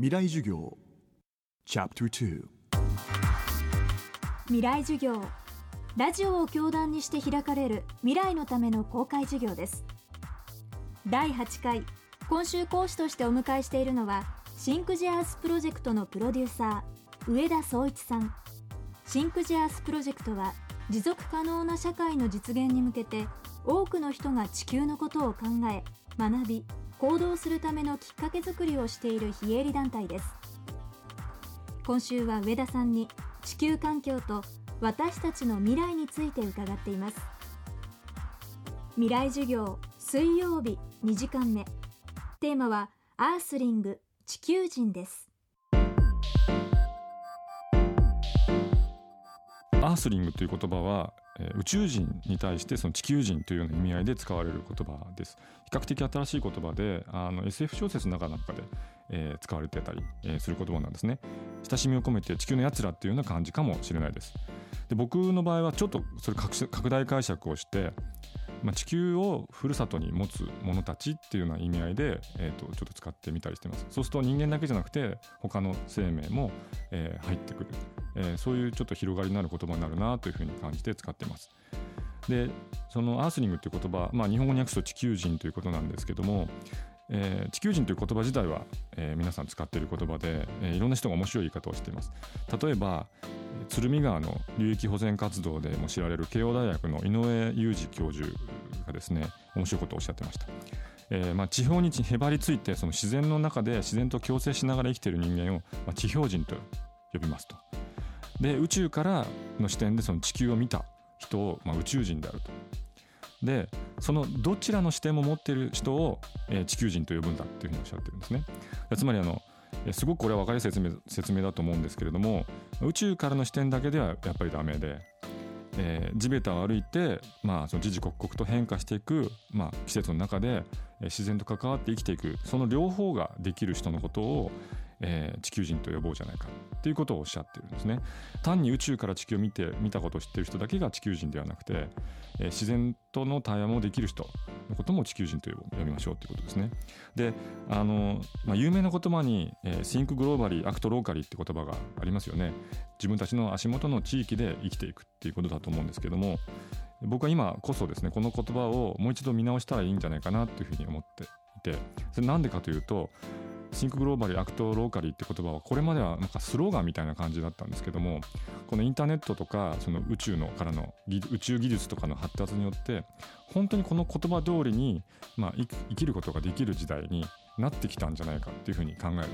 未来授業。チャプター未来授業。ラジオを教壇にして開かれる未来のための公開授業です。第8回。今週講師としてお迎えしているのは Think the Earth プロジェクトのプロデューサー上田壮一さん。シンクジアースプロジェクトは持続可能な社会の実現に向けて多くの人が地球のことを考え学び行動するためのきっかけづくりをしている非営利団体です。今週は上田さんに地球環境と私たちの未来について伺っています。未来授業水曜日2時間目。テーマはアースリング地球人です。アースリングという言葉はえ宇宙人に対してその地球人というような意味合いで使われる言葉です。比較的新しい言葉であの SF 小説の中なんかで、えー使われてたり、えーする言葉なんですね。親しみを込めて地球のやつらっていうような感じかもしれないです。で僕の場合はちょっとそれ拡大解釈をして、まあ、地球をふるさとに持つ者たちっていうような意味合いで、えー、とちょっと使ってみたりしてます。そうすると人間だけじゃなくて他の生命も、えー入ってくる、えーそういうちょっと広がりのある言葉になるなというふうに感じて使ってます。でそのアースリングっていう言葉、まあ、日本語に訳すと地球人ということなんですけども、えー地球人という言葉自体は、えー皆さん使っている言葉で、えーいろんな人が面白い言い方をしています。例えば鶴見川の流域保全活動でも知られる慶応大学の井上裕二教授がですね面白いことをおっしゃってました、えーまあ、地表にへばりついてその自然の中で自然と共生しながら生きている人間を、まあ、地表人と呼びますと。で宇宙からの視点でその地球を見た人を、まあ、宇宙人であると。でそのどちらの視点も持っている人を、えー地球人と呼ぶんだっていうふうにおっしゃってるんですね。つまりあのえーすごくこれは分かりやすい説明説明だと思うんですけれども宇宙からの視点だけではやっぱりダメで、えー地べたを歩いて、まあ、その時々刻々と変化していく、まあ、季節の中で、自然と関わって生きていくその両方ができる人のことを、えー地球人と呼ぼうじゃないかっていうことをおっしゃってるんですね。単に宇宙から地球を見て見たことを知ってる人だけが地球人ではなくて、えー自然との対話もできる人のことも地球人と呼びましょうということですね。であの、まあ、有名な言葉に「えー Think Globally Act Locally」って言葉がありますよね。自分たちの足元の地域で生きていくっていうことだと思うんですけども僕は今こそですねこの言葉をもう一度見直したらいいんじゃないかなというふうに思っていてそれなんでかというと Think globally act locally って言葉はこれまではなんかスローガンみたいな感じだったんですけどもこのインターネットとかその宇宙のからの宇宙技術とかの発達によって本当にこの言葉通りに、まあ、生きることができる時代になってきたんじゃないかっていうふうに考える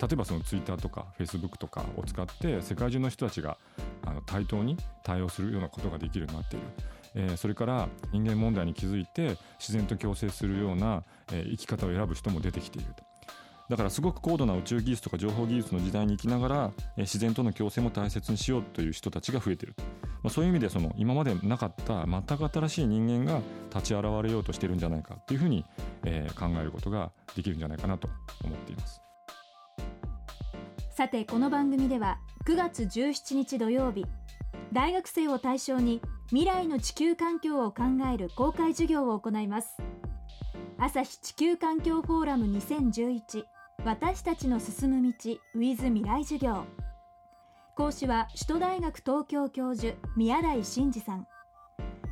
例えばそのツイッターとかフェイスブックとかを使って世界中の人たちがあの対等に対応するようなことができるようになっている。えーそれから人間問題に気づいて自然と共生するような、えー生き方を選ぶ人も出てきているとだからすごく高度な宇宙技術とか情報技術の時代に生きながら、自然との共生も大切にしようという人たちが増えている、まあ、そういう意味でその今までなかった全く新しい人間が立ち現れようとしてるんじゃないかというふうに、え考えることができるんじゃないかなと思っています。さてこの番組では9月17日土曜日大学生を対象に未来の地球環境を考える公開授業を行います。朝日地球環境フォーラム2011私たちの進む道 with 未来授業。講師は首都大学東京教授宮台真司さん。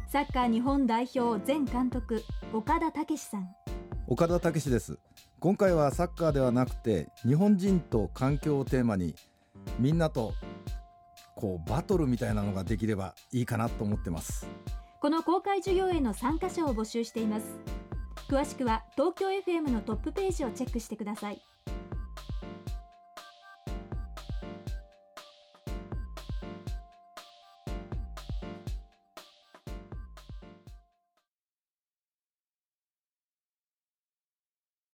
サッカー日本代表前監督岡田武史さん。岡田武史です。今回はサッカーではなくて日本人と環境をテーマにみんなとこうバトルみたいなのができればいいかなと思ってます。この公開授業への参加者を募集しています。詳しくは東京 FM のトップページをチェックしてください